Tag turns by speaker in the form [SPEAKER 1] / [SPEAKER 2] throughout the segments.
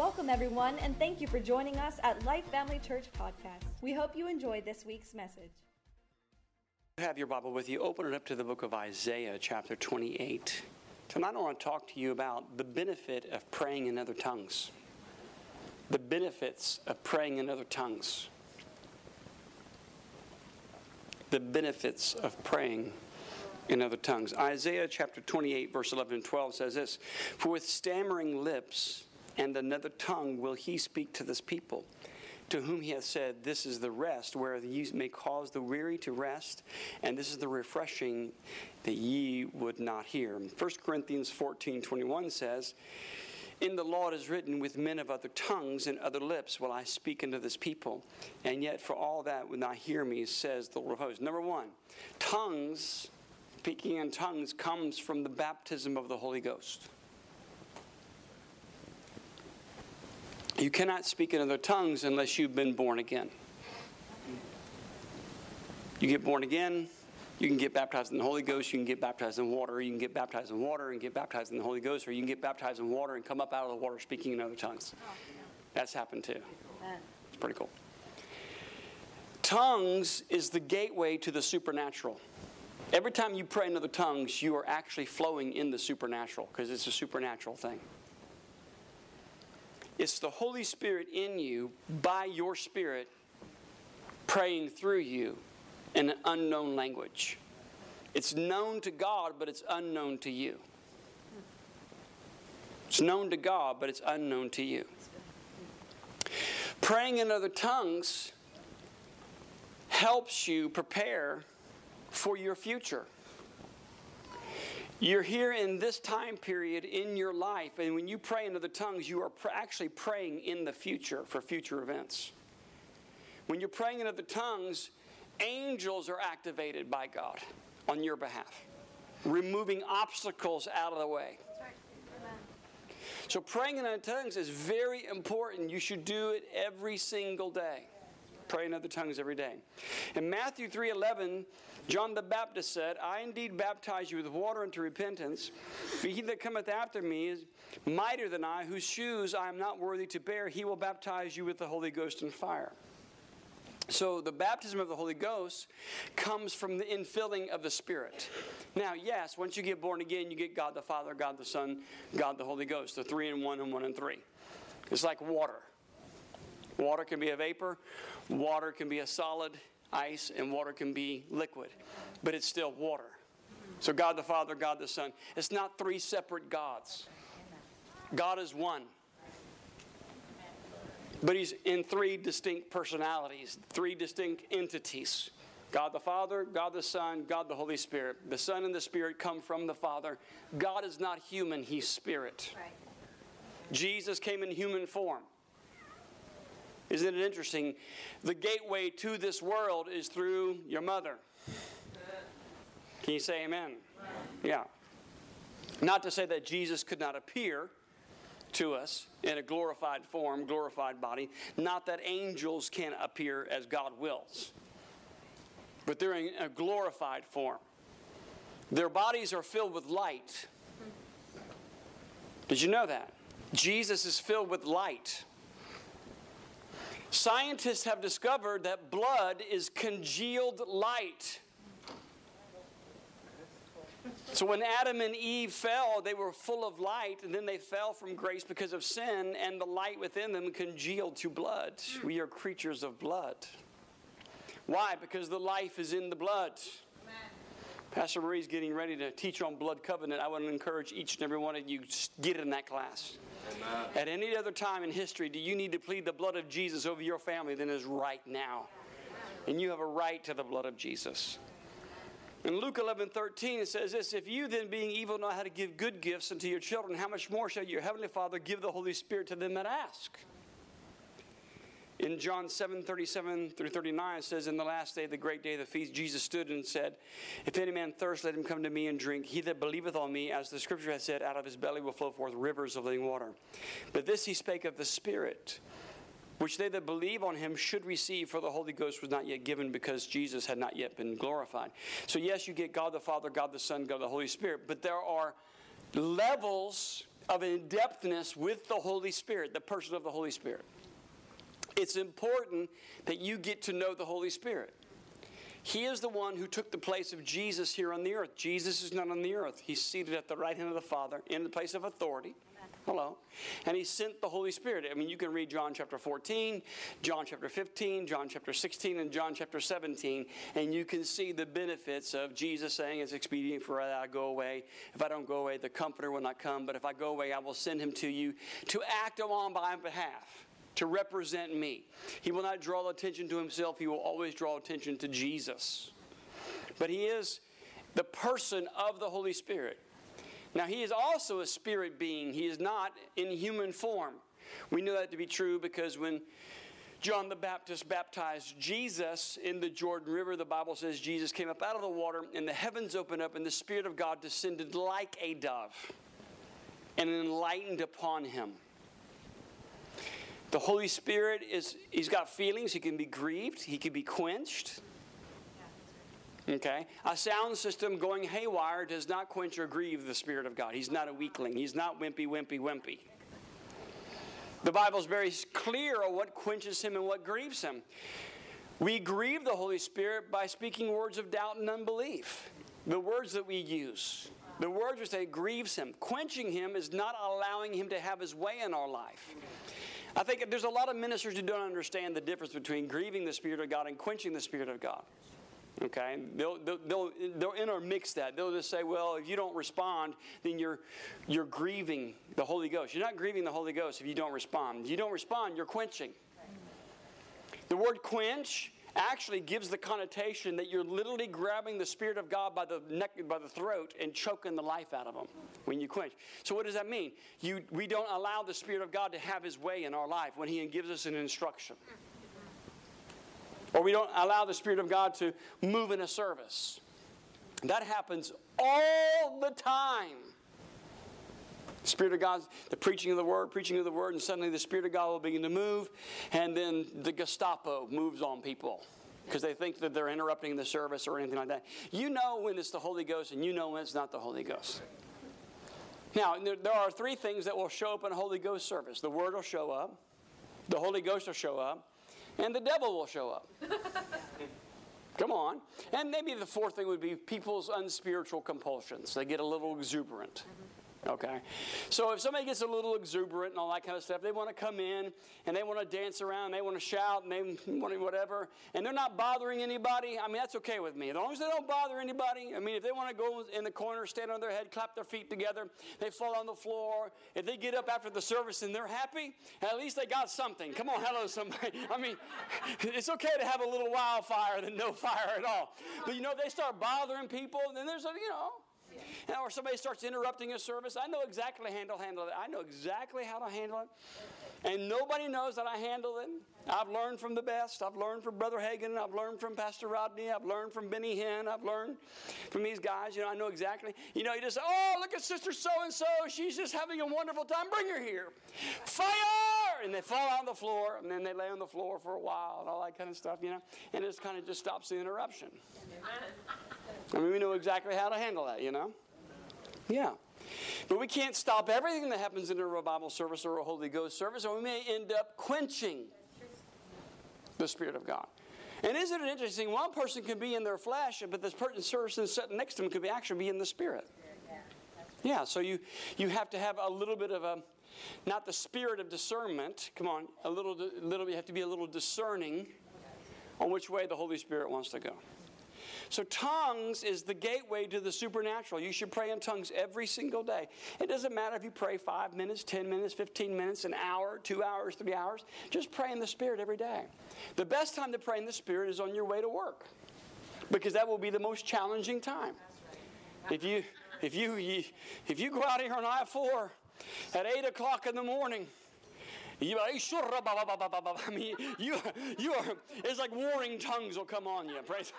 [SPEAKER 1] Welcome, everyone, and thank you for joining us at Life Family Church Podcast. We hope you enjoyed this week's message.
[SPEAKER 2] Have your Bible with you. Open it up to the book of Isaiah, chapter 28. Tonight, I want to talk to you about the benefit of praying in other tongues. The benefits of praying in other tongues. The benefits of praying in other tongues. Isaiah chapter 28, verse 11 and 12 says this For with stammering lips and another tongue will he speak to this people, to whom he hath said, This is the rest, where ye may cause the weary to rest, and this is the refreshing that ye would not hear. 1 Corinthians 14 21 says, in the law it is written, with men of other tongues and other lips will I speak unto this people. And yet for all that would not hear me, says the Lord of hosts. Number one, tongues speaking in tongues comes from the baptism of the Holy Ghost. You cannot speak in other tongues unless you've been born again. You get born again, you can get baptized in the Holy Ghost, you can get baptized in water, you can get baptized in water and get baptized in the Holy Ghost, or you can get baptized in water and come up out of the water speaking in other tongues. That's happened too. It's pretty cool. Tongues is the gateway to the supernatural. Every time you pray in other tongues, you are actually flowing in the supernatural because it's a supernatural thing. It's the Holy Spirit in you, by your Spirit, praying through you in an unknown language. It's known to God, but it's unknown to you. It's known to God, but it's unknown to you. Praying in other tongues helps you prepare for your future. You're here in this time period in your life, and when you pray in other tongues, you are pr- actually praying in the future for future events. When you're praying in other tongues, angels are activated by God on your behalf, removing obstacles out of the way. So, praying in other tongues is very important. You should do it every single day pray in other tongues every day. In Matthew 3:11, John the Baptist said, "I indeed baptize you with water unto repentance, but he that cometh after me is mightier than I, whose shoes I am not worthy to bear. He will baptize you with the Holy Ghost and fire." So the baptism of the Holy Ghost comes from the infilling of the Spirit. Now, yes, once you get born again, you get God the Father, God the Son, God the Holy Ghost, the three in one and one in three. It's like water. Water can be a vapor, water can be a solid, ice, and water can be liquid, but it's still water. So, God the Father, God the Son. It's not three separate gods. God is one. But He's in three distinct personalities, three distinct entities. God the Father, God the Son, God the Holy Spirit. The Son and the Spirit come from the Father. God is not human, He's Spirit. Right. Jesus came in human form. Isn't it interesting? The gateway to this world is through your mother. Can you say amen? Yeah. Not to say that Jesus could not appear to us in a glorified form, glorified body. Not that angels can appear as God wills, but they're in a glorified form. Their bodies are filled with light. Did you know that? Jesus is filled with light. Scientists have discovered that blood is congealed light. So when Adam and Eve fell, they were full of light, and then they fell from grace because of sin, and the light within them congealed to blood. We are creatures of blood. Why? Because the life is in the blood. Amen. Pastor Marie's getting ready to teach on blood covenant. I want to encourage each and every one of you get in that class. Amen. At any other time in history, do you need to plead the blood of Jesus over your family than is right now? And you have a right to the blood of Jesus. In Luke 11 13, it says this If you then, being evil, know how to give good gifts unto your children, how much more shall your heavenly Father give the Holy Spirit to them that ask? In John 7 37 through 39, it says, In the last day, the great day of the feast, Jesus stood and said, If any man thirst, let him come to me and drink. He that believeth on me, as the scripture has said, out of his belly will flow forth rivers of living water. But this he spake of the Spirit, which they that believe on him should receive, for the Holy Ghost was not yet given because Jesus had not yet been glorified. So, yes, you get God the Father, God the Son, God the Holy Spirit, but there are levels of in depthness with the Holy Spirit, the person of the Holy Spirit. It's important that you get to know the Holy Spirit. He is the one who took the place of Jesus here on the earth. Jesus is not on the earth. He's seated at the right hand of the Father in the place of authority. Hello. And he sent the Holy Spirit. I mean, you can read John chapter 14, John chapter 15, John chapter 16, and John chapter 17, and you can see the benefits of Jesus saying it's expedient for I go away. If I don't go away, the Comforter will not come, but if I go away, I will send him to you to act on my behalf to represent me. He will not draw attention to himself, he will always draw attention to Jesus. But he is the person of the Holy Spirit. Now, he is also a spirit being, he is not in human form. We know that to be true because when John the Baptist baptized Jesus in the Jordan River, the Bible says Jesus came up out of the water and the heavens opened up and the Spirit of God descended like a dove and enlightened upon him. The Holy Spirit is, he's got feelings. He can be grieved, he can be quenched. Okay? A sound system going haywire does not quench or grieve the Spirit of God. He's not a weakling. He's not wimpy, wimpy, wimpy. The Bible's very clear on what quenches him and what grieves him. We grieve the Holy Spirit by speaking words of doubt and unbelief. The words that we use, the words which say grieves him. Quenching him is not allowing him to have his way in our life. I think there's a lot of ministers who don't understand the difference between grieving the Spirit of God and quenching the Spirit of God. Okay, they'll, they'll, they'll, intermix that. They'll just say, well, if you don't respond, then you're, you're grieving the Holy Ghost. You're not grieving the Holy Ghost if you don't respond. If you don't respond, you're quenching. The word quench actually gives the connotation that you're literally grabbing the Spirit of God by the neck, by the throat, and choking the life out of him when you quench. So, what does that mean? You, we don't allow the Spirit of God to have His way in our life when He gives us an instruction, or we don't allow the Spirit of God to move in a service. That happens all the time. Spirit of God, the preaching of the word, preaching of the word, and suddenly the Spirit of God will begin to move, and then the Gestapo moves on people because they think that they're interrupting the service or anything like that. You know when it's the Holy Ghost, and you know when it's not the Holy Ghost. Now, there, there are three things that will show up in a Holy Ghost service the Word will show up, the Holy Ghost will show up, and the devil will show up. Come on. And maybe the fourth thing would be people's unspiritual compulsions. They get a little exuberant. Mm-hmm. Okay? So if somebody gets a little exuberant and all that kind of stuff, they want to come in and they want to dance around, they want to shout, and they want to whatever, and they're not bothering anybody, I mean, that's okay with me. As long as they don't bother anybody, I mean, if they want to go in the corner, stand on their head, clap their feet together, they fall on the floor, if they get up after the service and they're happy, at least they got something. Come on, hello, somebody. I mean, it's okay to have a little wildfire than no fire at all. But you know, they start bothering people, then there's a, you know, or somebody starts interrupting a service, I know exactly how to handle, it. I know exactly how to handle it. And nobody knows that I handle it. I've learned from the best. I've learned from Brother Hagin. I've learned from Pastor Rodney. I've learned from Benny Hinn. I've learned from these guys. You know, I know exactly. You know, you just say, oh, look at Sister so and so. She's just having a wonderful time. Bring her here. Fire! And they fall on the floor, and then they lay on the floor for a while and all that kind of stuff, you know. And it kind of just stops the interruption. I mean, we know exactly how to handle that, you know. Yeah. But we can't stop everything that happens in a revival service or a Holy Ghost service, or we may end up quenching the Spirit of God. And isn't it interesting? One person can be in their flesh, but this person sitting next to them could be actually be in the Spirit. Yeah, so you, you have to have a little bit of a, not the spirit of discernment, come on, a little, little, you have to be a little discerning on which way the Holy Spirit wants to go. So, tongues is the gateway to the supernatural. You should pray in tongues every single day. It doesn't matter if you pray five minutes, 10 minutes, 15 minutes, an hour, two hours, three hours. Just pray in the Spirit every day. The best time to pray in the Spirit is on your way to work because that will be the most challenging time. If you, if you, if you go out here on I 4 at 8 o'clock in the morning, you, I mean, you, you are, it's like warring tongues will come on you. Praise.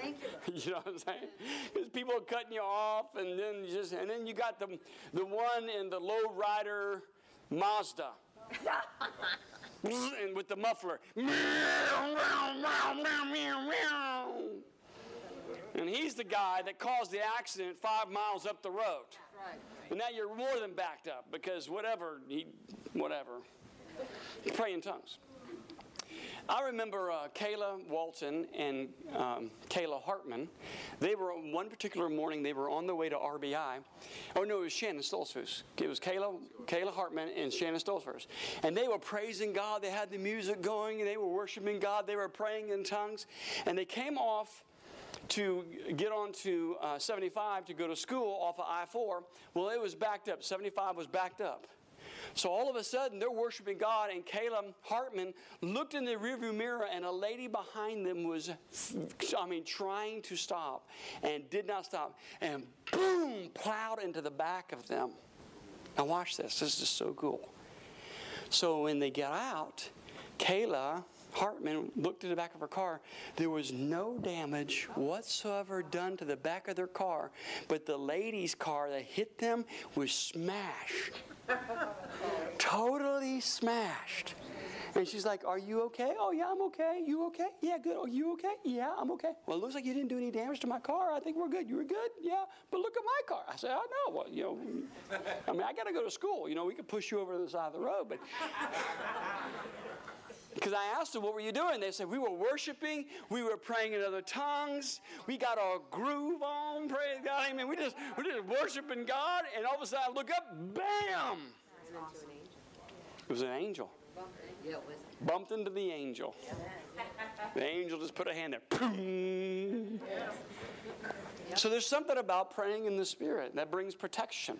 [SPEAKER 2] Thank you. you know what I'm saying? Because people are cutting you off, and then you just, and then you got the, the one in the low rider Mazda. and with the muffler. And he's the guy that caused the accident five miles up the road. Right. But now you're more than backed up because whatever, he, whatever. Pray in tongues. I remember uh, Kayla Walton and um, Kayla Hartman. They were one particular morning. They were on their way to RBI. Oh no, it was Shannon Stoltzfus. It was Kayla, Kayla Hartman and Shannon Stoltzfus, and they were praising God. They had the music going, and they were worshiping God. They were praying in tongues, and they came off to get onto uh, 75 to go to school off of I-4. Well, it was backed up. 75 was backed up. So all of a sudden, they're worshiping God, and Caleb Hartman looked in the rearview mirror, and a lady behind them was, I mean, trying to stop and did not stop, and boom, plowed into the back of them. Now, watch this. This is so cool. So when they get out, Kayla Hartman looked at the back of her car. There was no damage whatsoever done to the back of their car, but the lady's car that hit them was smashed totally smashed. And she's like, Are you okay? Oh, yeah, I'm okay. You okay? Yeah, good. Are you okay? Yeah, I'm okay. Well, it looks like you didn't do any damage to my car. I think we're good. You were good? Yeah. But look at my car. I said, I know. Well, you know, I mean, I got to go to school. You know, we could push you over to the side of the road, but. Because I asked them, what were you doing? They said, we were worshiping, we were praying in other tongues, we got our groove on, praise God. amen. we just, we're just worshiping God, and all of a sudden I look up, bam! It was an angel. Bumped into the angel. The angel just put a hand there. So there's something about praying in the Spirit that brings protection.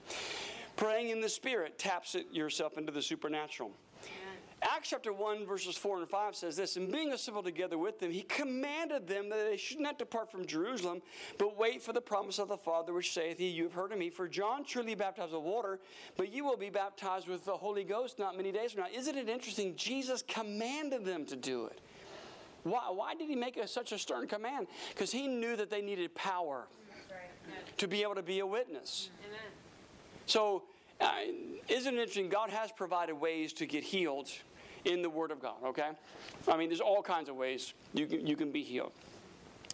[SPEAKER 2] Praying in the Spirit taps it yourself into the supernatural. Acts chapter 1, verses 4 and 5 says this And being assembled together with them, he commanded them that they should not depart from Jerusalem, but wait for the promise of the Father, which saith he, You have heard of me. For John truly baptized with water, but you will be baptized with the Holy Ghost not many days from now. Isn't it interesting? Jesus commanded them to do it. Why, why did he make a, such a stern command? Because he knew that they needed power to be able to be a witness. Amen. So, uh, isn't it interesting? God has provided ways to get healed in the Word of God, okay? I mean, there's all kinds of ways you can, you can be healed.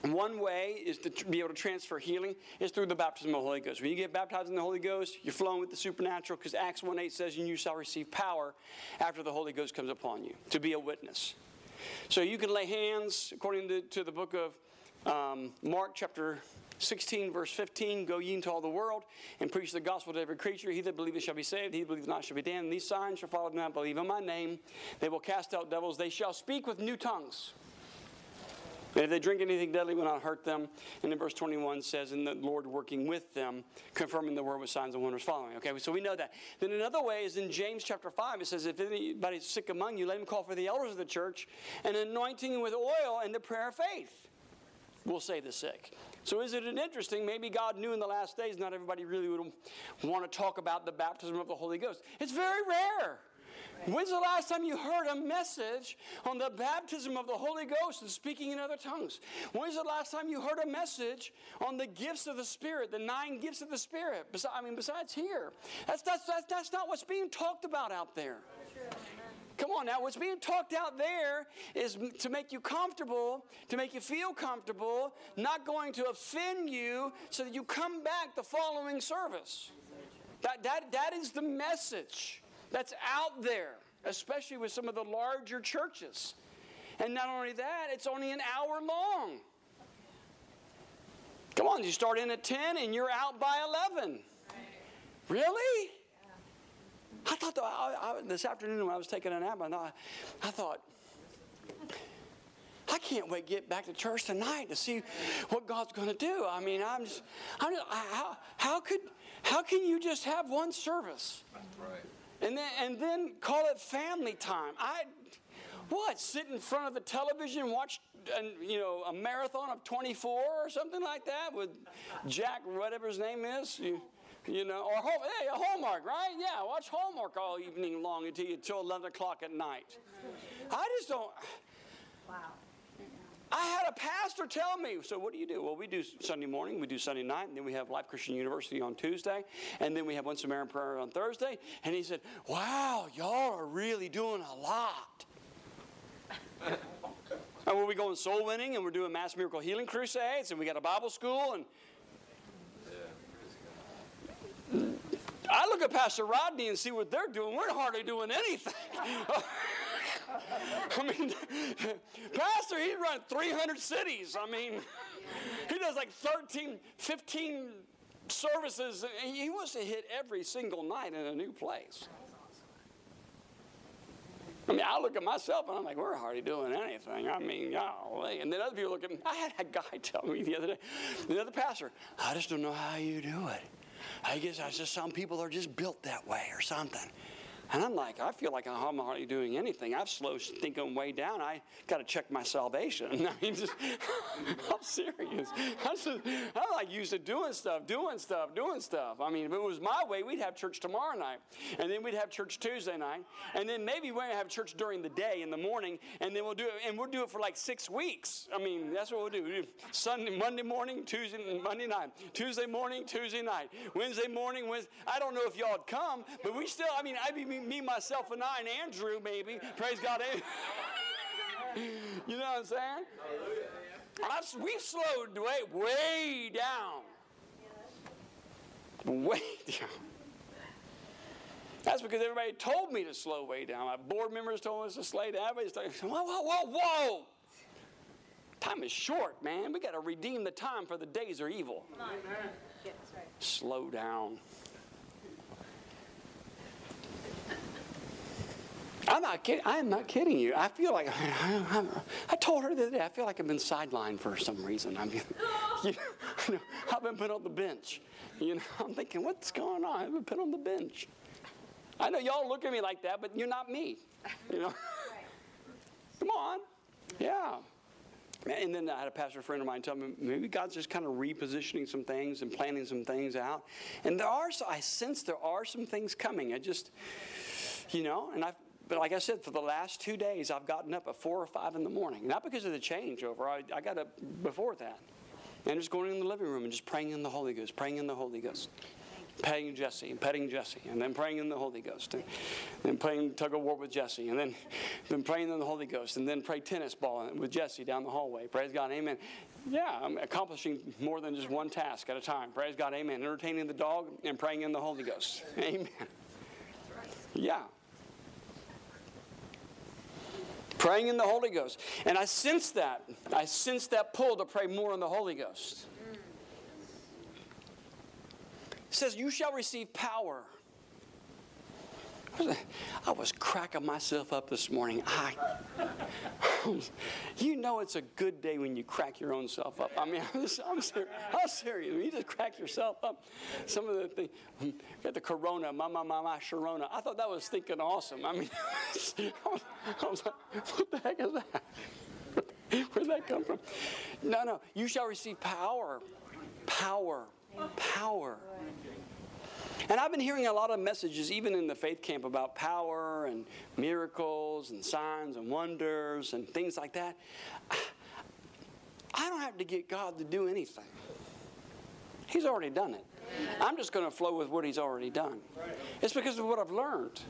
[SPEAKER 2] One way is to be able to transfer healing is through the baptism of the Holy Ghost. When you get baptized in the Holy Ghost, you're flowing with the supernatural because Acts 1 8 says, And you shall receive power after the Holy Ghost comes upon you to be a witness. So you can lay hands, according to, to the book of um, Mark, chapter 16, verse 15 Go ye into all the world and preach the gospel to every creature. He that believeth shall be saved, he that believeth not shall be damned. And these signs shall follow them that believe in my name. They will cast out devils. They shall speak with new tongues. And if they drink anything deadly, will not hurt them. And then verse 21 says, And the Lord working with them, confirming the word with signs and wonders following. Okay, so we know that. Then another way is in James chapter 5. It says, If anybody's sick among you, let him call for the elders of the church and anointing him with oil and the prayer of faith will save the sick. So, is it interesting? Maybe God knew in the last days not everybody really would want to talk about the baptism of the Holy Ghost. It's very rare. When's the last time you heard a message on the baptism of the Holy Ghost and speaking in other tongues? When's the last time you heard a message on the gifts of the Spirit, the nine gifts of the Spirit? I mean, besides here, that's, that's, that's, that's not what's being talked about out there. Come on now, what's being talked out there is to make you comfortable, to make you feel comfortable, not going to offend you so that you come back the following service. That, that, that is the message that's out there, especially with some of the larger churches. And not only that, it's only an hour long. Come on, you start in at 10 and you're out by 11. Really? I thought I, I, this afternoon when I was taking a nap, I thought, I thought, I can't wait to get back to church tonight to see what God's going to do. I mean, I'm just, I'm just how, how could, how can you just have one service? Right. And then, and then call it family time. I, what? Sit in front of the television and watch, you know, a marathon of 24 or something like that with Jack, whatever his name is. You, you know, or hey, a Hallmark, right? Yeah, watch Hallmark all evening long until you till 11 o'clock at night. I just don't. Wow. I had a pastor tell me, so what do you do? Well, we do Sunday morning, we do Sunday night, and then we have Life Christian University on Tuesday, and then we have One Samaritan Prayer on Thursday. And he said, Wow, y'all are really doing a lot. and we're be going soul winning, and we're doing mass miracle healing crusades, and we got a Bible school, and I look at Pastor Rodney and see what they're doing. We're hardly doing anything. I mean, Pastor, he run 300 cities. I mean, he does like 13, 15 services. He wants to hit every single night in a new place. I mean, I look at myself and I'm like, we're hardly doing anything. I mean, golly. And then other people look at me. I had a guy tell me the other day, the other pastor, I just don't know how you do it. I guess I just some people are just built that way or something. And I'm like, I feel like I'm hardly doing anything. I've slow thinking way down. I got to check my salvation. I mean, just, I'm serious. I'm, just, I'm like used to doing stuff, doing stuff, doing stuff. I mean, if it was my way, we'd have church tomorrow night, and then we'd have church Tuesday night, and then maybe we'd have church during the day in the morning, and then we'll do it, and we'll do it for like six weeks. I mean, that's what we'll do. We'll do Sunday, Monday morning, Tuesday, Monday night, Tuesday morning, Tuesday night, Wednesday morning, Wednesday. I don't know if y'all would come, but we still. I mean, I'd be me, myself, and I, and Andrew, maybe. Praise God. Eh? you know what I'm saying? I've, we've slowed way, way down. Way down. That's because everybody told me to slow way down. My board members told us to slow down. Everybody's like, whoa, whoa, whoa, whoa. Time is short, man. We got to redeem the time for the days are evil. Slow down. I'm not kidding. I am not kidding you. I feel like I, I told her the other day. I feel like I've been sidelined for some reason. I mean, you know, I've been put on the bench. You know, I'm thinking, what's going on? I've been put on the bench. I know y'all look at me like that, but you're not me. You know, come on, yeah. And then I had a pastor friend of mine tell me maybe God's just kind of repositioning some things and planning some things out. And there are, I sense there are some things coming. I just, you know, and I've but like I said, for the last two days, I've gotten up at four or five in the morning. Not because of the changeover, I, I got up before that. And just going in the living room and just praying in the Holy Ghost, praying in the Holy Ghost. Petting Jesse and petting Jesse, and then praying in the Holy Ghost, and then playing tug of war with Jesse, and then, then praying in the Holy Ghost, and then play tennis ball with Jesse down the hallway. Praise God, amen. Yeah, I'm accomplishing more than just one task at a time. Praise God, amen. Entertaining the dog and praying in the Holy Ghost. Amen. Yeah. Praying in the Holy Ghost. And I sense that. I sense that pull to pray more in the Holy Ghost. It says, You shall receive power. I was cracking myself up this morning. I, you know, it's a good day when you crack your own self up. I mean, I'm, I'm, I'm serious. When you just crack yourself up, some of the things, got the corona, my, my, my, my, Sharona. I thought that was thinking awesome. I mean, I was, I was like, what the heck is that? Where'd that come from? No, no. You shall receive power. Power. Power. And I've been hearing a lot of messages, even in the faith camp, about power and miracles and signs and wonders and things like that. I don't have to get God to do anything, He's already done it. I'm just going to flow with what He's already done. It's because of what I've learned.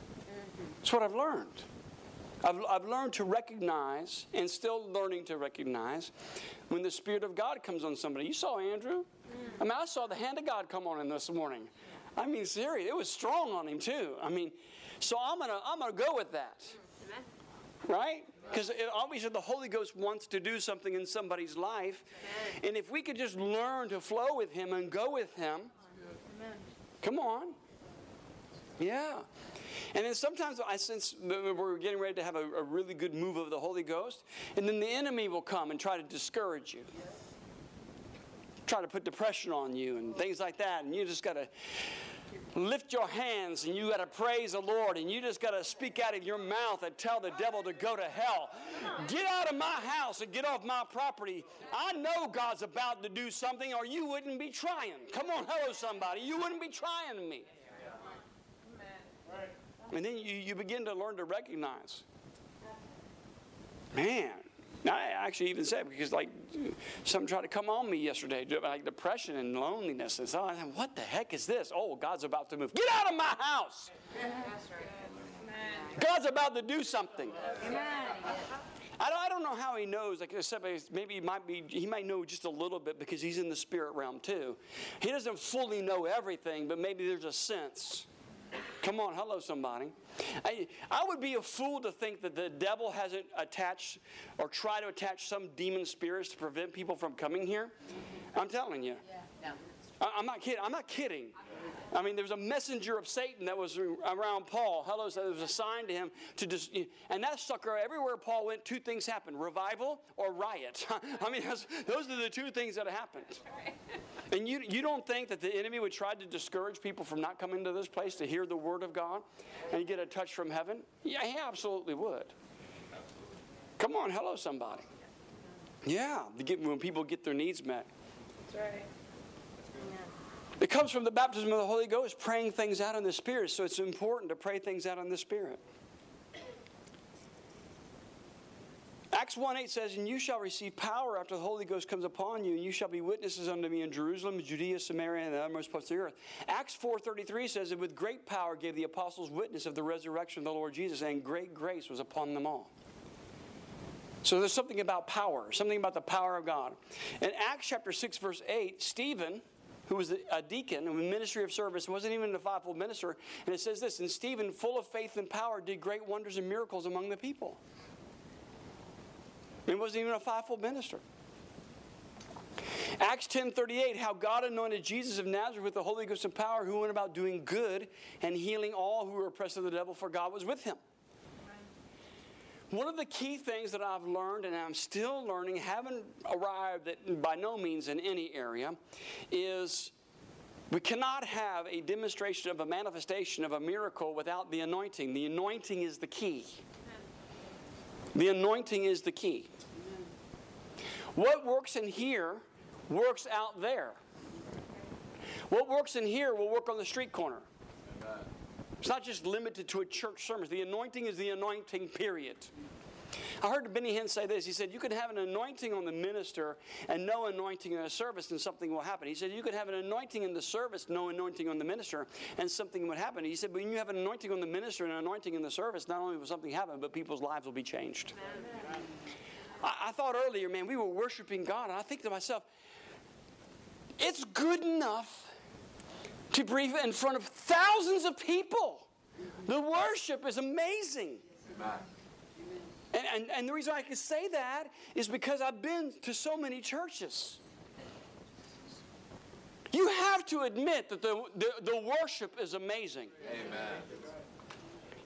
[SPEAKER 2] It's what I've learned. I've, I've learned to recognize and still learning to recognize when the Spirit of God comes on somebody. You saw Andrew? I mean, I saw the hand of God come on him this morning. I mean, serious. It was strong on him too. I mean, so I'm gonna I'm gonna go with that. Right? Because obviously the Holy Ghost wants to do something in somebody's life. And if we could just learn to flow with Him and go with Him, come on. Yeah. And then sometimes I sense we're getting ready to have a, a, really good move of the Holy Ghost, and then the enemy will come and try to discourage you try to put depression on you and things like that. And you just got to lift your hands and you got to praise the Lord and you just got to speak out of your mouth and tell the devil to go to hell. Get out of my house and get off my property. I know God's about to do something or you wouldn't be trying. Come on, hello, somebody. You wouldn't be trying me. And then you, you begin to learn to recognize. Man, I actually even said because like something tried to come on me yesterday, like depression and loneliness, and so I said, "What the heck is this? Oh, God's about to move. Get out of my house! God's about to do something." I don't, I don't know how he knows. Like said, maybe he might be. He might know just a little bit because he's in the spirit realm too. He doesn't fully know everything, but maybe there's a sense. Come on, hello, somebody. I, I would be a fool to think that the devil hasn't attached or tried to attach some demon spirits to prevent people from coming here. I'm telling you.
[SPEAKER 3] No.
[SPEAKER 2] I- I'm not kidding. I'm not kidding. I mean, there was a messenger of Satan that was around Paul. Hello, so it was assigned to him to just, and that sucker, everywhere Paul went, two things happened revival or riot. I mean, those are the two things that happened. And you, you don't think that the enemy would try to discourage people from not coming to this place to hear the word of God and get a touch from heaven? Yeah, he absolutely would. Come on, hello, somebody. Yeah, get, when people get their needs met.
[SPEAKER 3] That's right.
[SPEAKER 2] It comes from the baptism of the Holy Ghost, praying things out in the Spirit. So it's important to pray things out in the Spirit. Acts 1 8 says, And you shall receive power after the Holy Ghost comes upon you, and you shall be witnesses unto me in Jerusalem, Judea, Samaria, and the uttermost parts of the earth. Acts 4.33 says, And with great power gave the apostles witness of the resurrection of the Lord Jesus, and great grace was upon them all. So there's something about power, something about the power of God. In Acts chapter 6, verse 8, Stephen, who was a deacon in the ministry of service, wasn't even a fivefold minister, and it says this, and Stephen, full of faith and power, did great wonders and miracles among the people. He wasn't even a fivefold minister. Acts 10:38, how God anointed Jesus of Nazareth with the Holy Ghost and power, who went about doing good and healing all who were oppressed of the devil, for God was with him. One of the key things that I've learned, and I'm still learning, haven't arrived at by no means in any area, is we cannot have a demonstration of a manifestation of a miracle without the anointing. The anointing is the key. The anointing is the key. What works in here works out there. What works in here will work on the street corner. It's not just limited to a church service. The anointing is the anointing, period. I heard Benny Hinn say this. He said, You can have an anointing on the minister and no anointing in the service, and something will happen. He said, You could have an anointing in the service, no anointing on the minister, and something would happen. He said, When you have an anointing on the minister and an anointing in the service, not only will something happen, but people's lives will be changed. I, I thought earlier, man, we were worshiping God, and I think to myself, it's good enough to breathe in front of thousands of people. The worship is amazing. And, and, and the reason I can say that is because I've been to so many churches. You have to admit that the, the, the worship is amazing.
[SPEAKER 4] Amen.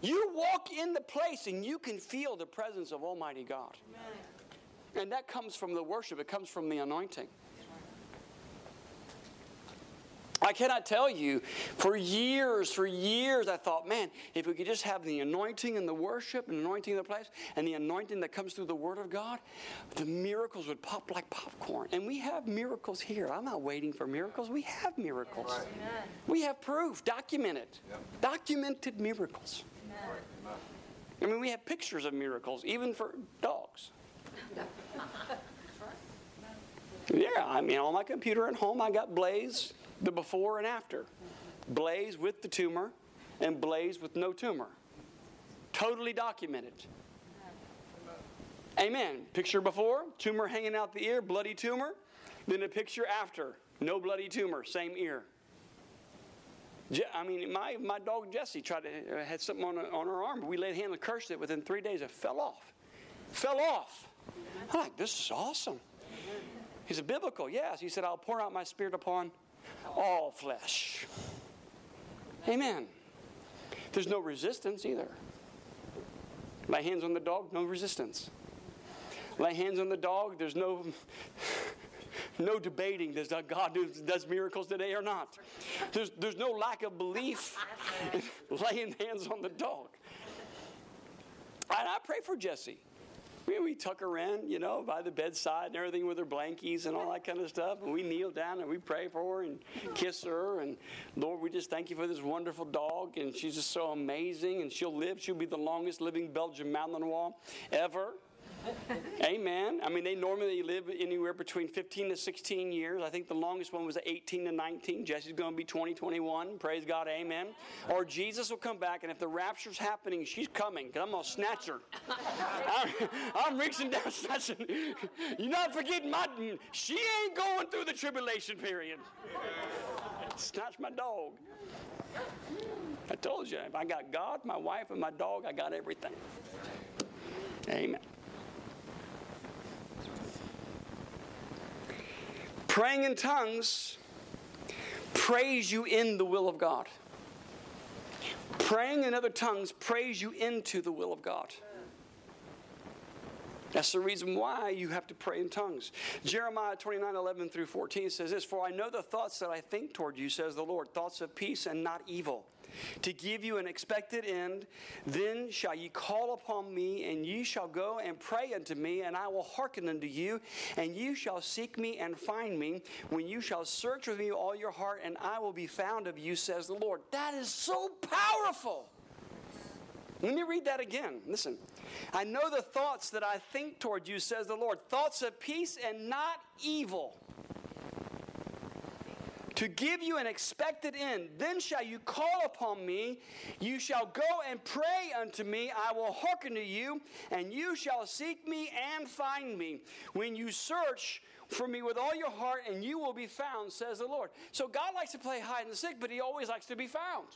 [SPEAKER 2] You walk in the place and you can feel the presence of Almighty God. Amen. And that comes from the worship, it comes from the anointing. I cannot tell you, for years, for years, I thought, man, if we could just have the anointing and the worship and anointing in the place and the anointing that comes through the Word of God, the miracles would pop like popcorn. And we have miracles here. I'm not waiting for miracles. We have miracles.
[SPEAKER 4] Right.
[SPEAKER 2] We have proof, documented,
[SPEAKER 4] Yep.
[SPEAKER 2] documented miracles.
[SPEAKER 4] Right.
[SPEAKER 2] I mean, we have pictures of miracles, even for dogs. Yeah, I mean, on my computer at home, I got Blaze, the before and after. Blaze with the tumor, and Blaze with no tumor. Totally documented. Amen. Picture before, tumor hanging out the ear, bloody tumor. Then a picture after, no bloody tumor, same ear. Je- I mean, my, my dog Jesse tried to uh, had something on, on her arm. We laid hand and cursed it. Within three days, it fell off. Fell off. I'm like, this is awesome. He said, biblical, yes. He said, I'll pour out my spirit upon all flesh. Amen. There's no resistance either. Lay hands on the dog, no resistance. Lay hands on the dog, there's no no debating does God do, does miracles today or not. There's, there's no lack of belief in laying hands on the dog. And I pray for Jessie. We, we tuck her in, you know, by the bedside and everything with her blankies and all that kind of stuff. And we kneel down and we pray for her and kiss her. And Lord, we just thank you for this wonderful dog. And she's just so amazing. And she'll live. She'll be the longest living Belgian Malinois ever. Amen. I mean, they normally live anywhere between 15 to 16 years. I think the longest one was 18 to 19. Jesse's going to be 20, 21. Praise God. Amen. Or Jesus will come back, and if the rapture's happening, she's coming because I'm going to snatch her. I'm, I'm reaching down, snatching. You're not forgetting my. She ain't going through the tribulation period. Snatch my dog. I told you, if I got God, my wife, and my dog, I got everything. Amen. Praying in tongues praise you in the will of God. Praying in other tongues praise you into the will of God. That's the reason why you have to pray in tongues. Jeremiah 29 11 through 14 says this For I know the thoughts that I think toward you, says the Lord, thoughts of peace and not evil to give you an expected end. Then shall ye call upon me, and ye shall go and pray unto me, and I will hearken unto you, and you shall seek me and find me, when you shall search with me all your heart, and I will be found of you, says the Lord. That is so powerful. Let me read that again. Listen. I know the thoughts that I think toward you, says the Lord thoughts of peace and not evil to give you an expected end. Then shall you call upon me, you shall go and pray unto me, I will hearken to you, and you shall seek me and find me. When you search for me with all your heart, and you will be found, says the Lord. So God likes to play hide and seek, but He always likes to be found.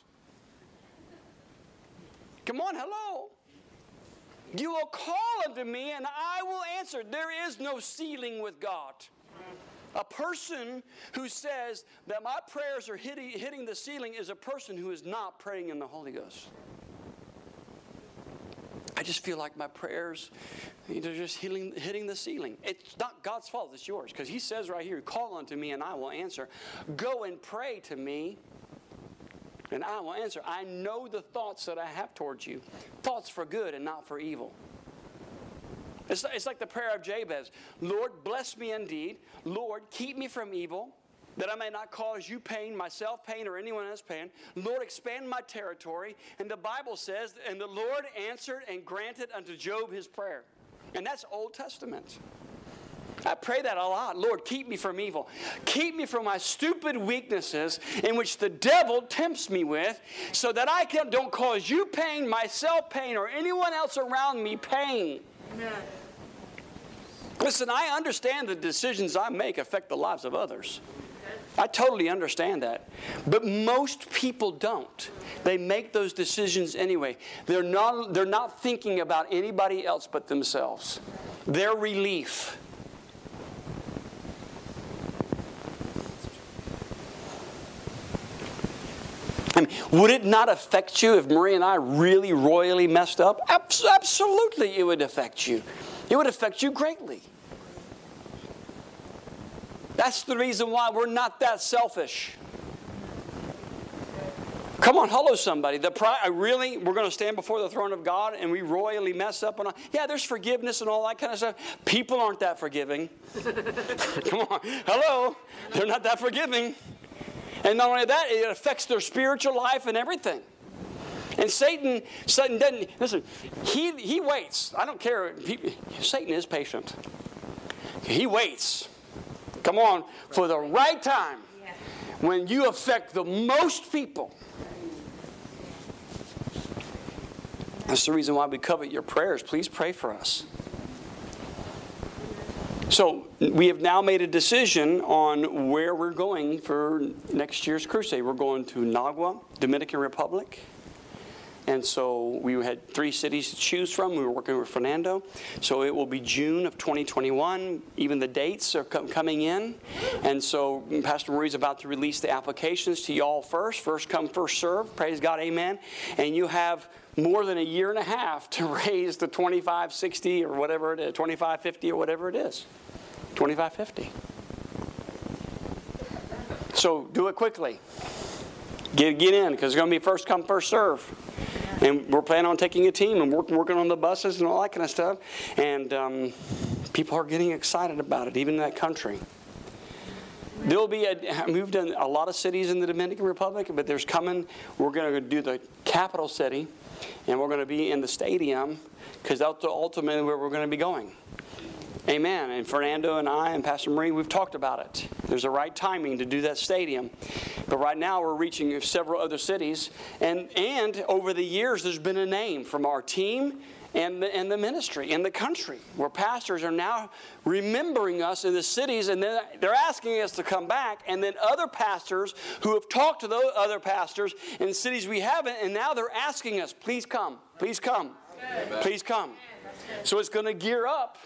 [SPEAKER 2] Come on, hello. You will call unto me, and I will answer. There is no ceiling with God. A person who says that my prayers are hitting, the ceiling is a person who is not praying in the Holy Ghost. I just feel like my prayers, they're just hitting, hitting the ceiling. It's not God's fault, it's yours. Because He says right here, Call unto me and I will answer. Go and pray to me and I will answer. I know the thoughts that I have towards you thoughts for good and not for evil. It's, it's like the prayer of Jabez Lord, bless me indeed. Lord, keep me from evil, that I may not cause you pain, myself pain, or anyone else pain. Lord, expand my territory. And the Bible says, and the Lord answered and granted unto Job his prayer. And that's Old Testament. I pray that a lot. Lord, keep me from evil. Keep me from my stupid weaknesses in which the devil tempts me with so that I can, don't cause you pain, myself pain, or anyone else around me pain. Amen. Listen, I understand the decisions I make affect the lives of others. I totally understand that. But most people don't. They make those decisions anyway. They're not, they're not thinking about anybody else but themselves. Their relief. Mean, would it not affect you if Marie and I really royally messed up? Absolutely, it would affect you. It would affect you greatly. That's the reason why we're not that selfish. Come on, hello, somebody. The pri- really, we're going to stand before the throne of God and we royally mess up. And yeah, there's forgiveness and all that kind of stuff. People aren't that forgiving. Come on, hello. They're not that forgiving. And not only that, it affects their spiritual life and everything. And Satan, Satan doesn't listen. He he waits. I don't care. He, Satan is patient. He waits. Come on, for the right time, when you affect the most people. That's the reason why we covet your prayers. Please pray for us. So, we have now made a decision on where we're going for next year's crusade. We're going to Nagua, Dominican Republic. And so we had three cities to choose from. We were working with Fernando. So it will be June of 2021. Even the dates are com- coming in. And so Pastor Marie's about to release the applications to y'all first. First come, first serve. Praise God, amen. And you have more than a year and a half to raise the 2560 or whatever it is, 2550 or whatever it is. 2550. So do it quickly. Get, get in because it's going to be first come, first serve. And we're planning on taking a team and work, working on the buses and all that kind of stuff. And um, people are getting excited about it, even in that country. There'll be a, we've done a lot of cities in the Dominican Republic, but there's coming, we're going to do the capital city, and we're going to be in the stadium because that's ultimately where we're going to be going. Amen. And Fernando and I and Pastor Marie, we've talked about it. There's a right timing to do that stadium. But right now we're reaching several other cities. And, and over the years, there's been a name from our team and the, and the ministry in the country where pastors are now remembering us in the cities and then they're asking us to come back and then other pastors who have talked to those other pastors in cities we haven't and now they're asking us please come please come please come. So it's going to gear up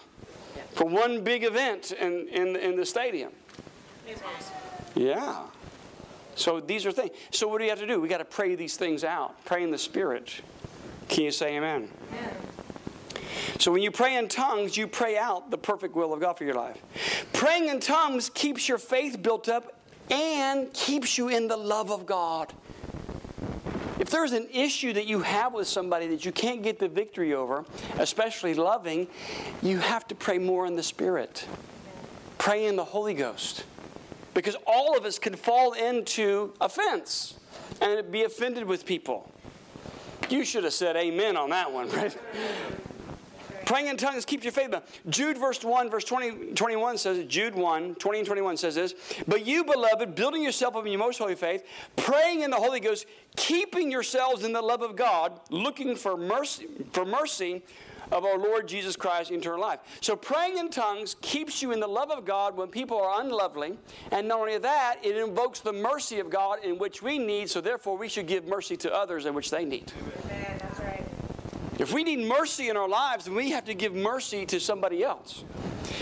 [SPEAKER 2] for one big event in, in, in the stadium. Yeah. So these are things so what do you have to do? We got to pray these things out pray in the spirit can you say amen? amen so when you pray in tongues, you pray out the perfect will of God for your life. Praying in tongues keeps your faith built up and keeps you in the love of God. If there's an issue that you have with somebody that you can't get the victory over, especially loving, you have to pray more in the Spirit. Pray in the Holy Ghost. Because all of us can fall into offense and be offended with people. You should have said amen on that one, right? Praying in tongues keeps your faith. Jude verse 1, verse 20, 21 says, Jude 1, 20 and 21 says this, But you, beloved, building yourself up in your most holy faith, praying in the Holy Ghost, keeping yourselves in the love of God, looking for mercy, for mercy of our Lord Jesus Christ into our life. So praying in tongues keeps you in the love of God when people are unlovely. And not only that, it invokes the mercy of God in which we need, so therefore we should give mercy to others in which they need. Amen. That's right. If we need mercy in our lives, then we have to give mercy to somebody else.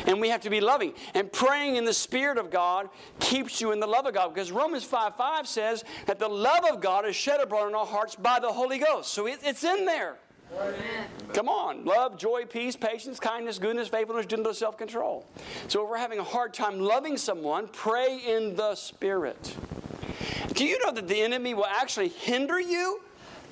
[SPEAKER 2] And we have to be loving. And praying in the Spirit of God keeps you in the love of God. Because Romans 5 5 says that the love of God is shed abroad in our hearts by the Holy Ghost. So it, it's in there. Come on. Love, joy, peace, patience, kindness, goodness, faithfulness, gentleness, self control. So if we're having a hard time loving someone, pray in the Spirit. Do you know that the enemy will actually hinder you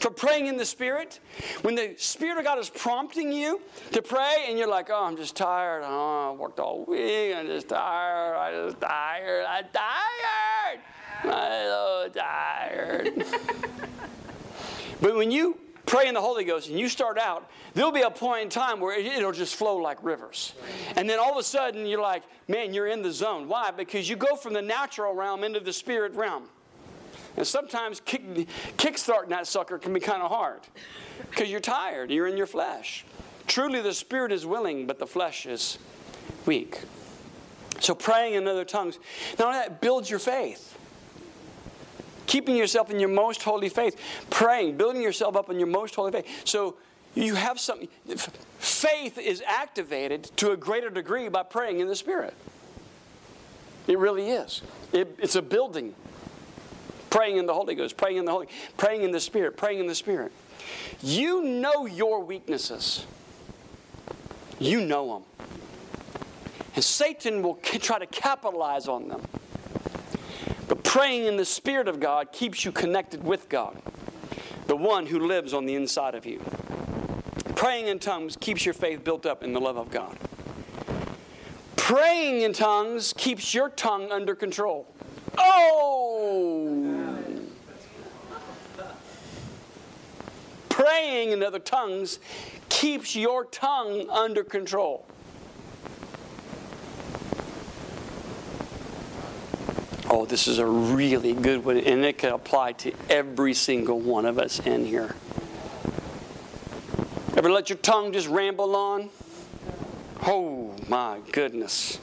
[SPEAKER 2] for praying in the Spirit. When the Spirit of God is prompting you to pray and you're like, oh, I'm just tired. Oh, I worked all week. I'm just tired. I'm just tired. I'm tired. I'm so tired. but when you pray in the Holy Ghost and you start out, there'll be a point in time where it'll just flow like rivers. And then all of a sudden you're like, man, you're in the zone. Why? Because you go from the natural realm into the spirit realm. And sometimes kick, kickstarting that sucker can be kind of hard because you're tired, you're in your flesh. Truly, the spirit is willing, but the flesh is weak. So, praying in other tongues, not only that, builds your faith. Keeping yourself in your most holy faith, praying, building yourself up in your most holy faith. So, you have something, faith is activated to a greater degree by praying in the Spirit. It really is. It, it's a building praying in the Holy Ghost, praying in the Holy, praying in the Spirit, praying in the Spirit. You know your weaknesses. You know them. And Satan will try to capitalize on them. Praying in the Spirit of God keeps you connected with God, the one who lives on the inside of you. Praying in tongues keeps your faith built up in the love of God. Praying in tongues keeps your tongue under control. Oh! Praying in other tongues keeps your tongue under control. Oh, this is a really good one, and it can apply to every single one of us in here. Ever let your tongue just ramble on? Oh, my goodness.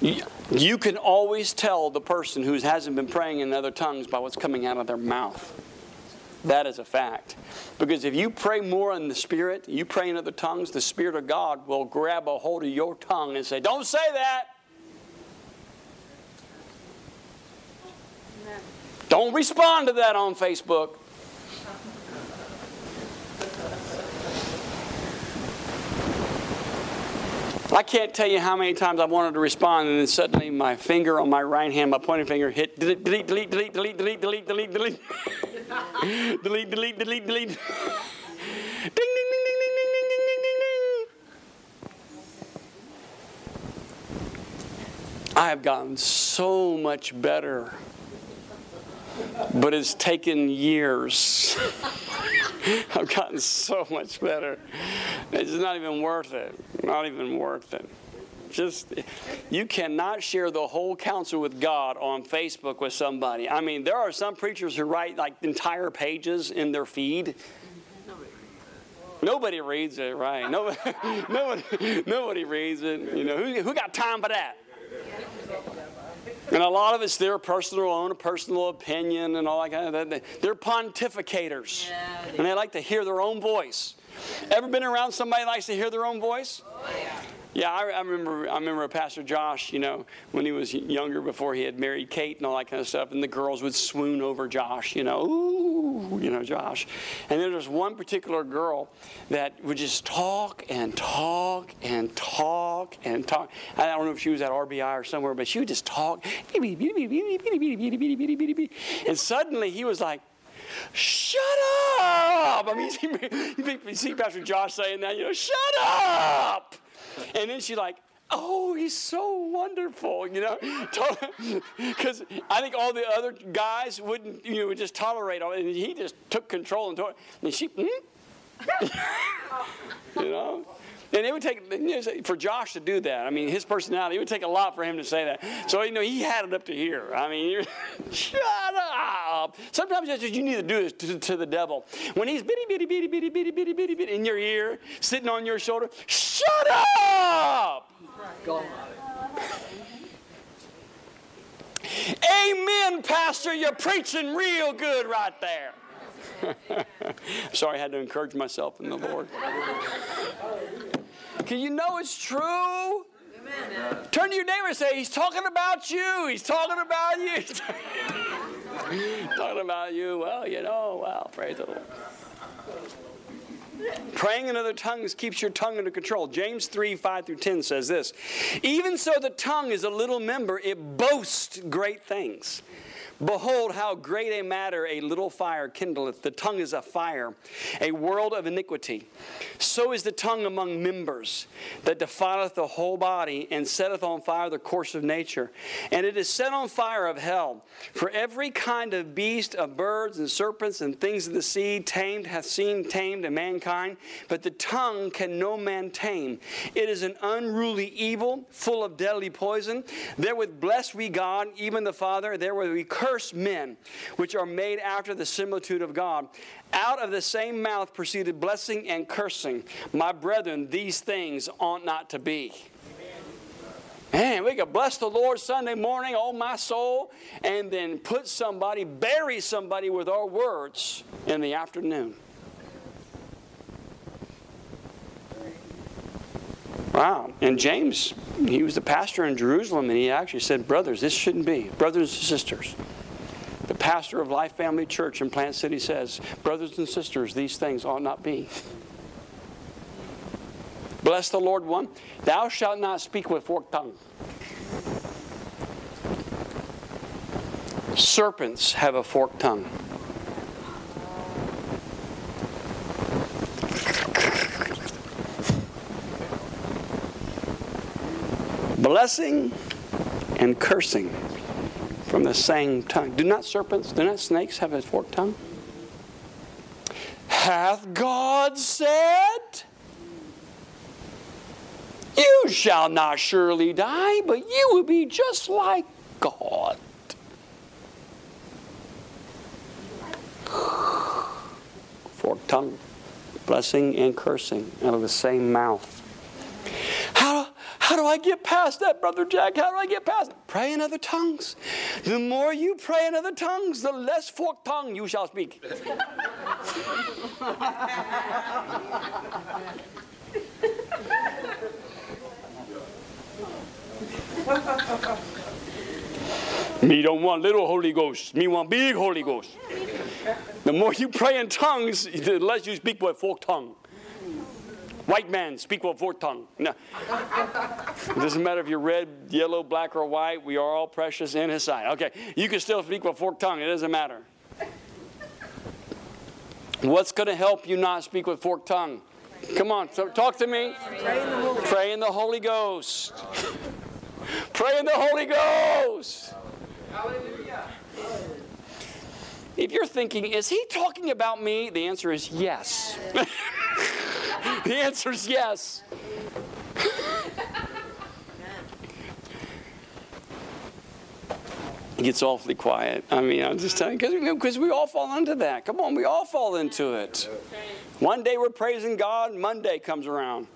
[SPEAKER 2] You can always tell the person who hasn't been praying in other tongues by what's coming out of their mouth. That is a fact. Because if you pray more in the Spirit, you pray in other tongues, the Spirit of God will grab a hold of your tongue and say, Don't say that. Don't respond to that on Facebook. I can't tell you how many times I wanted to respond, and then suddenly my finger on my right hand, my pointing finger, hit delete, delete, delete, delete, delete, delete, delete, delete, delete, delete, delete, delete, delete. Ding, ding, ding, ding, ding, ding, ding, ding, ding, ding. I have gotten so much better, but it's taken years. I've gotten so much better. It's not even worth it. Not even worth it. Just, you cannot share the whole counsel with God on Facebook with somebody. I mean, there are some preachers who write like entire pages in their feed. Nobody reads it, right? Nobody, nobody, nobody reads it. You know, who, who got time for that? And a lot of it's their personal own personal opinion and all that kind of thing. They're pontificators. And they like to hear their own voice. Ever been around somebody likes to hear their own voice? Oh, yeah. Yeah, I, I, remember. I remember Pastor Josh. You know, when he was younger, before he had married Kate and all that kind of stuff, and the girls would swoon over Josh. You know, ooh, you know, Josh. And there was one particular girl that would just talk and talk and talk and talk. I don't know if she was at RBI or somewhere, but she would just talk. And suddenly he was like, shut up. I mean, you see Pastor Josh saying that, you know, shut up. And then she's like, oh, he's so wonderful, you know, because I think all the other guys wouldn't, you know, would just tolerate all, and he just took control and told, and she, hmm? you know. And it would take for Josh to do that. I mean, his personality, it would take a lot for him to say that. So, you know, he had it up to here. I mean, shut up. Sometimes that's what you need to do is to, to, the devil. When he's bitty, bitty, bitty, bitty, bitty, bitty, bitty, bitty in your ear, sitting on your shoulder, shut up. Amen, Pastor. You're preaching real good right there. Sorry, I had to encourage myself in the Lord. Can you know it's true? Amen. Turn to your neighbor and say, He's talking about you. He's talking about you. He's talking about you. Well, you know, well, praise the Lord. Praying in other tongues keeps your tongue under control. James 3 5 through 10 says this Even so, the tongue is a little member, it boasts great things. Behold, how great a matter a little fire kindleth. The tongue is a fire, a world of iniquity. So is the tongue among members, that defileth the whole body, and setteth on fire the course of nature. And it is set on fire of hell. For every kind of beast, of birds and serpents, and things of the sea, tamed hath seen tamed a mankind. But the tongue can no man tame. It is an unruly evil, full of deadly poison. Therewith bless we God, even the Father. Therewith we curse curse men, which are made after the similitude of God. Out of the same mouth proceeded blessing and cursing. My brethren, these things ought not to be. Man, we could bless the Lord Sunday morning, oh my soul, and then put somebody, bury somebody with our words in the afternoon. Wow. And James, he was the pastor in Jerusalem, and he actually said, Brothers, this shouldn't be. Brothers and sisters the pastor of Life Family Church in Plant City says, Brothers and sisters, these things ought not be. Bless the Lord one. Thou shalt not speak with forked tongue. Serpents have a forked tongue. Blessing and cursing from the same tongue. Do not serpents, do not snakes have a forked tongue? Hath God said, You shall not surely die, but you will be just like God. Forked tongue, blessing and cursing out of the same mouth. How do I get past that, Brother Jack? How do I get past? Pray in other tongues. The more you pray in other tongues, the less forked tongue you shall speak. me don't want little Holy Ghost. Me want big Holy Ghost. The more you pray in tongues, the less you speak with forked tongue. White man, speak with fourth tongue. No. it doesn't matter if you're red, yellow, black, or white. We are all precious in His sight. Okay, you can still speak with forked tongue. It doesn't matter. What's going to help you not speak with forked tongue? Come on, so talk to me. Pray in the Holy, Pray in the Holy Ghost. Pray in the Holy Ghost. Hallelujah. If you're thinking, is he talking about me? The answer is yes. the answer is yes. It gets awfully quiet. I mean, I'm just telling you, because we all fall into that. Come on, we all fall into it. One day we're praising God, Monday comes around.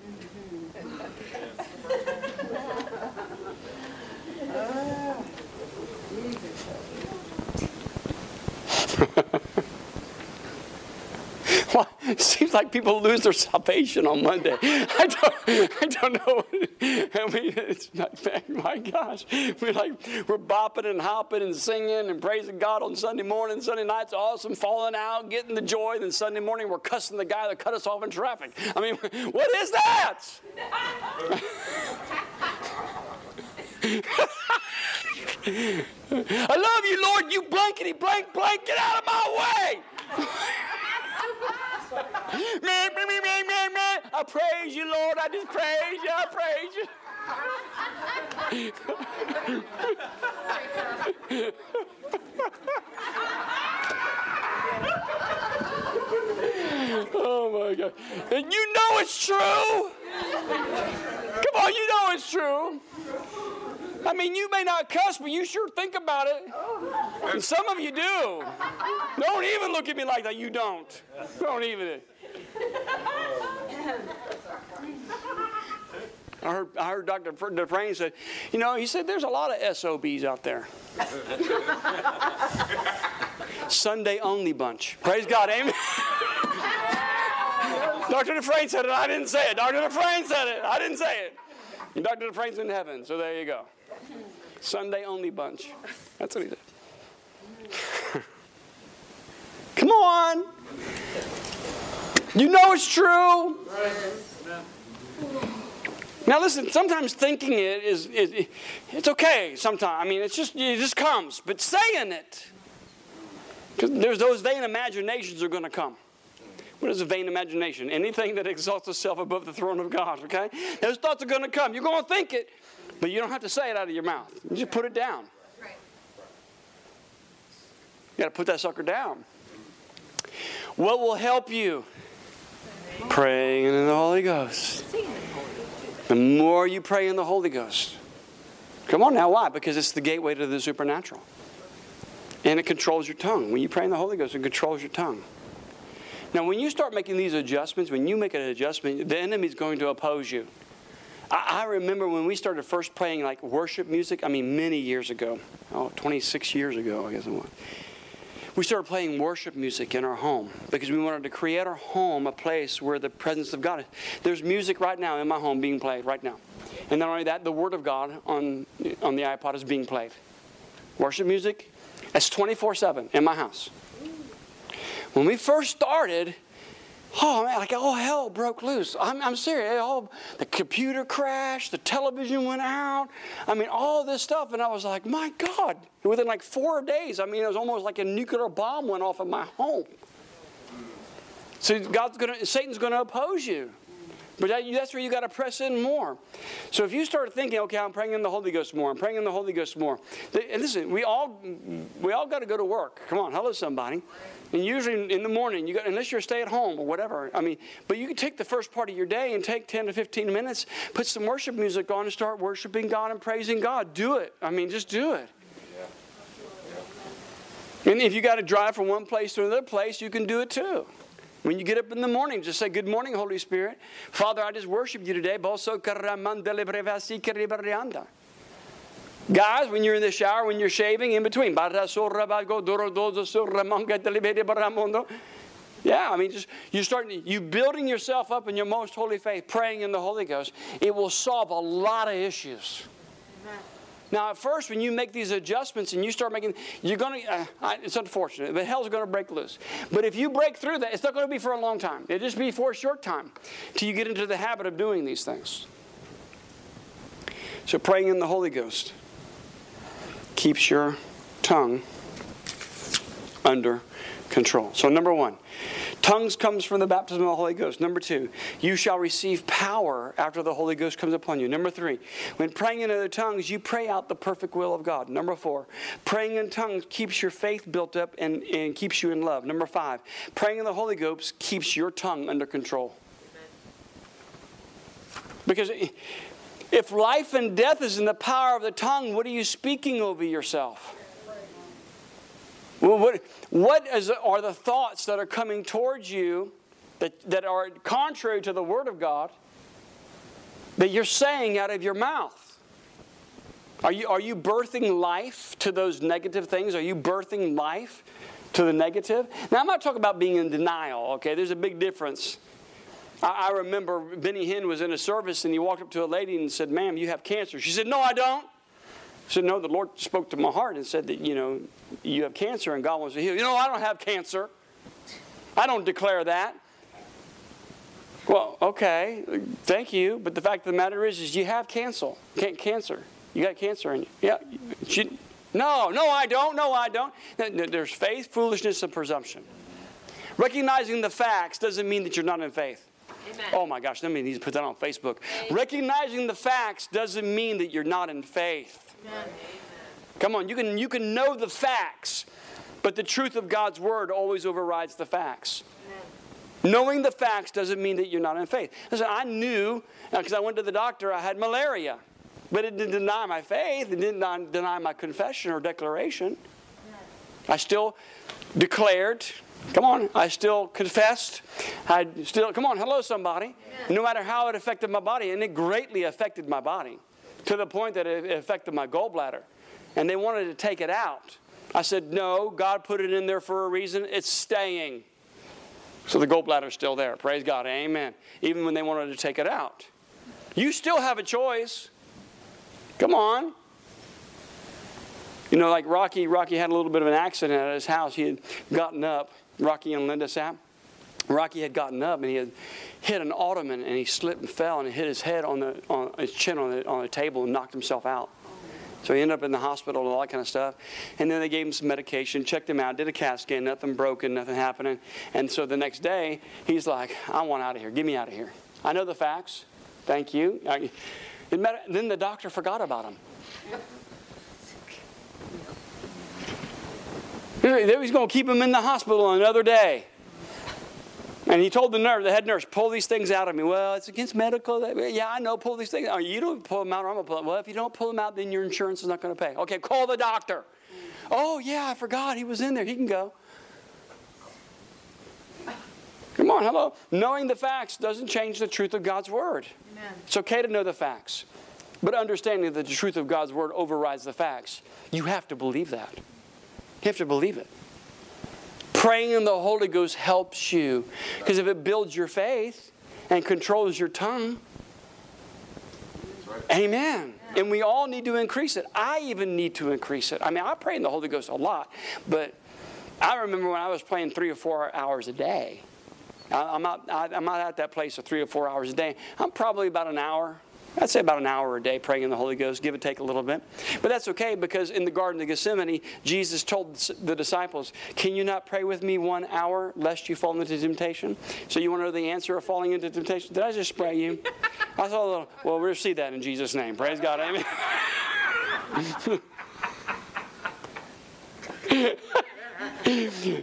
[SPEAKER 2] It seems like people lose their salvation on Monday. I don't, I don't know. I mean, it's not, my gosh. We're like, we're bopping and hopping and singing and praising God on Sunday morning. Sunday night's awesome, falling out, getting the joy. Then Sunday morning, we're cussing the guy that cut us off in traffic. I mean, what is that? I love you, Lord. You blankety blank blank. Get out of my way. Me, me, me, me, me. I praise you, Lord. I just praise you. I praise you. oh my God. And you know it's true. Come on, you know it's true. I mean, you may not cuss, but you sure think about it. And some of you do. Don't even look at me like that. You don't. Don't even. I heard, I heard Dr. Dufresne said, you know, he said there's a lot of SOBs out there. Sunday only bunch. Praise God, amen. Dr. Dufresne said it, I didn't say it. Dr. Dufresne said it, I didn't say it. And Dr. Dufresne's in heaven, so there you go. Sunday only bunch. That's what he said. Come on. You know it's true. Now listen, sometimes thinking it is, is it's okay sometimes. I mean, it's just it just comes, but saying it because there's those vain imaginations are going to come. What is a vain imagination? Anything that exalts itself above the throne of God, okay? Those thoughts are going to come. You're going to think it, but you don't have to say it out of your mouth. You just put it down. You got to put that sucker down. What will help you? Praying in the Holy Ghost. The more you pray in the Holy Ghost. Come on now, why? Because it's the gateway to the supernatural. And it controls your tongue. When you pray in the Holy Ghost, it controls your tongue. Now, when you start making these adjustments, when you make an adjustment, the enemy's going to oppose you. I, I remember when we started first playing like worship music, I mean, many years ago, oh, 26 years ago, I guess it was. We started playing worship music in our home because we wanted to create our home a place where the presence of God is. There's music right now in my home being played right now. And not only that, the Word of God on, on the iPod is being played. Worship music, that's 24 7 in my house. When we first started, oh man, like all hell broke loose. I'm, I'm serious. All, the computer crashed, the television went out. I mean, all this stuff. And I was like, my God. Within like four days, I mean, it was almost like a nuclear bomb went off in my home. So God's gonna, Satan's going to oppose you. But that, that's where you got to press in more. So if you start thinking, okay, I'm praying in the Holy Ghost more, I'm praying in the Holy Ghost more. And listen, we all we all got to go to work. Come on, hello somebody. And usually in the morning, you got unless you're stay at home or whatever. I mean, but you can take the first part of your day and take 10 to 15 minutes, put some worship music on, and start worshiping God and praising God. Do it. I mean, just do it. And if you got to drive from one place to another place, you can do it too. When you get up in the morning, just say, Good morning, Holy Spirit. Father, I just worship you today. Guys, when you're in the shower, when you're shaving, in between. Yeah, I mean, just you start you building yourself up in your most holy faith, praying in the Holy Ghost. It will solve a lot of issues. Now, at first, when you make these adjustments and you start making, you're going to, uh, it's unfortunate, but hell's going to break loose. But if you break through that, it's not going to be for a long time. It'll just be for a short time till you get into the habit of doing these things. So, praying in the Holy Ghost keeps your tongue under control. So, number one, tongues comes from the baptism of the Holy Ghost. Number two, you shall receive power after the Holy Ghost comes upon you. Number three, when praying in other tongues, you pray out the perfect will of God. Number four, praying in tongues keeps your faith built up and, and keeps you in love. Number five, praying in the Holy Ghost keeps your tongue under control. Because if life and death is in the power of the tongue, what are you speaking over yourself? Well, what, what is, are the thoughts that are coming towards you that, that are contrary to the Word of God that you're saying out of your mouth? Are you, are you birthing life to those negative things? Are you birthing life to the negative? Now, I'm not talking about being in denial, okay? There's a big difference. I, I remember Benny Hinn was in a service and he walked up to a lady and said, Ma'am, you have cancer. She said, No, I don't. I said, No, the Lord spoke to my heart and said that, you know, you have cancer and God wants to heal. You know, I don't have cancer. I don't declare that. Well, okay, thank you. But the fact of the matter is, is you have cancer. Cancer. You got cancer in you. Yeah. She, no, no, I don't. No, I don't. There's faith, foolishness, and presumption. Recognizing the facts doesn't mean that you're not in faith. Amen. Oh my gosh, let me need to put that on Facebook. Amen. Recognizing the facts doesn't mean that you're not in faith. Amen. Come on, you can, you can know the facts, but the truth of God's word always overrides the facts. Knowing the facts doesn't mean that you're not in faith. Listen, I knew, uh, because I went to the doctor, I had malaria. But it didn't deny my faith. It didn't deny my confession or declaration. I still declared. Come on, I still confessed. I still, come on, hello, somebody. No matter how it affected my body, and it greatly affected my body to the point that it affected my gallbladder. And they wanted to take it out. I said, No, God put it in there for a reason. It's staying. So the gallbladder's still there. Praise God. Amen. Even when they wanted to take it out. You still have a choice. Come on. You know, like Rocky, Rocky had a little bit of an accident at his house. He had gotten up, Rocky and Linda Sapp. Rocky had gotten up and he had hit an ottoman and he slipped and fell and hit his head on the on his chin on the on the table and knocked himself out. So he ended up in the hospital and all that kind of stuff. And then they gave him some medication, checked him out, did a CAT scan, nothing broken, nothing happening. And so the next day, he's like, I want out of here. Get me out of here. I know the facts. Thank you. I, then the doctor forgot about him. He's going to keep him in the hospital another day. And he told the nurse, the head nurse, pull these things out of me. Well, it's against medical. Yeah, I know, pull these things out. You don't pull them out, or I'm going to pull them. Well, if you don't pull them out, then your insurance is not going to pay. Okay, call the doctor. Oh, yeah, I forgot. He was in there. He can go. Come on, hello. Knowing the facts doesn't change the truth of God's word. Amen. It's okay to know the facts, but understanding that the truth of God's word overrides the facts, you have to believe that. You have to believe it. Praying in the Holy Ghost helps you because if it builds your faith and controls your tongue, Amen. And we all need to increase it. I even need to increase it. I mean, I pray in the Holy Ghost a lot, but I remember when I was praying three or four hours a day. I'm not, I'm not at that place of three or four hours a day. I'm probably about an hour. I'd say about an hour a day praying in the Holy Ghost, give or take a little bit. But that's okay because in the Garden of Gethsemane, Jesus told the disciples, Can you not pray with me one hour lest you fall into temptation? So you want to know the answer of falling into temptation? Did I just spray you? I saw a little, well, we'll see that in Jesus' name. Praise God. Amen.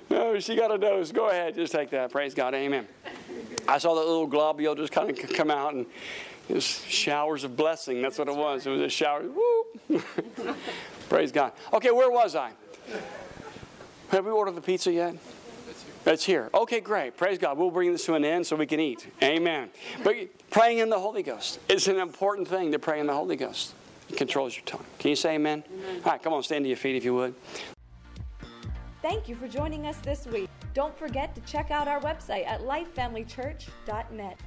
[SPEAKER 2] no, she got a nose. Go ahead, just take that. Praise God. Amen. I saw that little globule just kind of come out and it was showers of blessing. That's what it was. It was a shower. Praise God. Okay, where was I? Have we ordered the pizza yet? It's here. Okay, great. Praise God. We'll bring this to an end so we can eat. Amen. But praying in the Holy Ghost. It's an important thing to pray in the Holy Ghost. It controls your tongue. Can you say amen? amen? All right, come on, stand to your feet if you would.
[SPEAKER 1] Thank you for joining us this week. Don't forget to check out our website at lifefamilychurch.net.